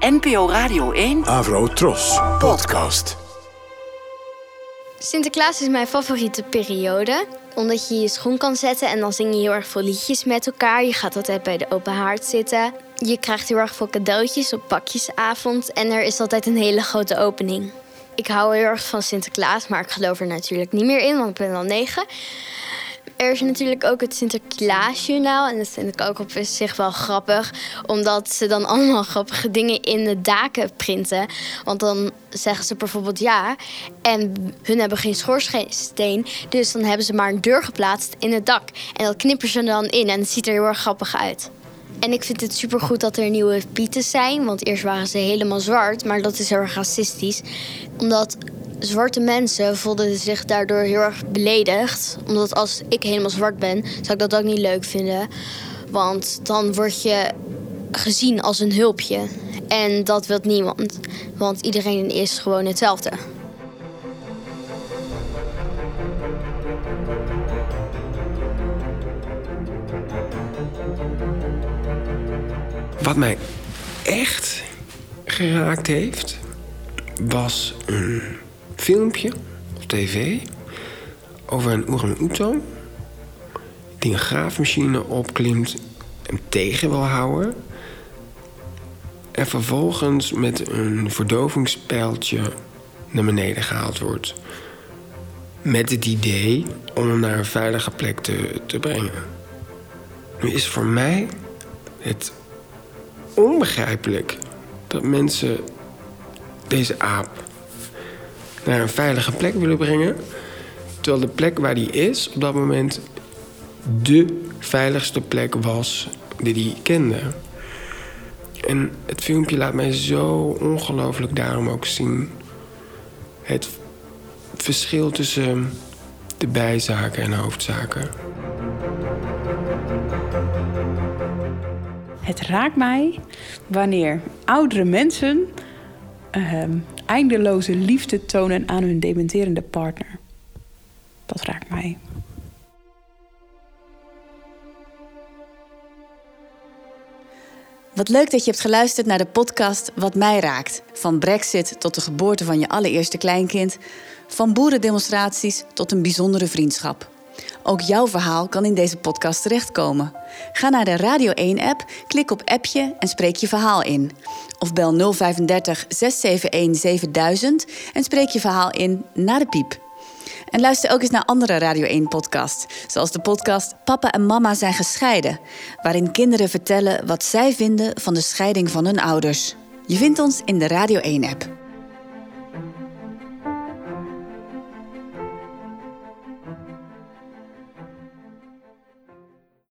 NPO Radio 1. Avro Tros. Podcast. Sinterklaas is mijn favoriete periode. Omdat je je schoen kan zetten en dan zing je heel erg veel liedjes met elkaar. Je gaat altijd bij de open haard zitten. Je krijgt heel erg veel cadeautjes op pakjesavond. En er is altijd een hele grote opening. Ik hou heel erg van Sinterklaas, maar ik geloof er natuurlijk niet meer in, want ik ben al negen. Er is natuurlijk ook het Sinterklaasjournaal. En dat vind ik ook op zich wel grappig. Omdat ze dan allemaal grappige dingen in de daken printen. Want dan zeggen ze bijvoorbeeld ja. En hun hebben geen schoorsteen. Dus dan hebben ze maar een deur geplaatst in het dak. En dat knippen ze dan in. En het ziet er heel erg grappig uit. En ik vind het supergoed dat er nieuwe pieten zijn. Want eerst waren ze helemaal zwart. Maar dat is heel erg racistisch. Omdat zwarte mensen voelden zich daardoor heel erg beledigd. Omdat als ik helemaal zwart ben, zou ik dat ook niet leuk vinden. Want dan word je gezien als een hulpje. En dat wil niemand. Want iedereen is gewoon hetzelfde. Wat mij echt geraakt heeft, was een filmpje op tv over een orang-oetan die een graafmachine opklimt en tegen wil houden. En vervolgens met een verdovingspijltje naar beneden gehaald wordt. Met het idee om hem naar een veilige plek te, te brengen. Nu is voor mij het onbegrijpelijk dat mensen deze aap naar een veilige plek willen brengen. Terwijl de plek waar die is op dat moment de veiligste plek was die hij kende. En het filmpje laat mij zo ongelooflijk daarom ook zien het verschil tussen de bijzaken en hoofdzaken. Het raakt mij wanneer oudere mensen ehm, eindeloze liefde tonen aan hun dementerende partner. Dat raakt mij. Wat leuk dat je hebt geluisterd naar de podcast Wat mij raakt. Van Brexit tot de geboorte van je allereerste kleinkind. Van boerendemonstraties tot een bijzondere vriendschap. Ook jouw verhaal kan in deze podcast terechtkomen. Ga naar de Radio 1-app, klik op appje en spreek je verhaal in. Of bel 035 671 7000 en spreek je verhaal in na de piep. En luister ook eens naar andere Radio 1-podcasts, zoals de podcast Papa en Mama zijn gescheiden, waarin kinderen vertellen wat zij vinden van de scheiding van hun ouders. Je vindt ons in de Radio 1-app.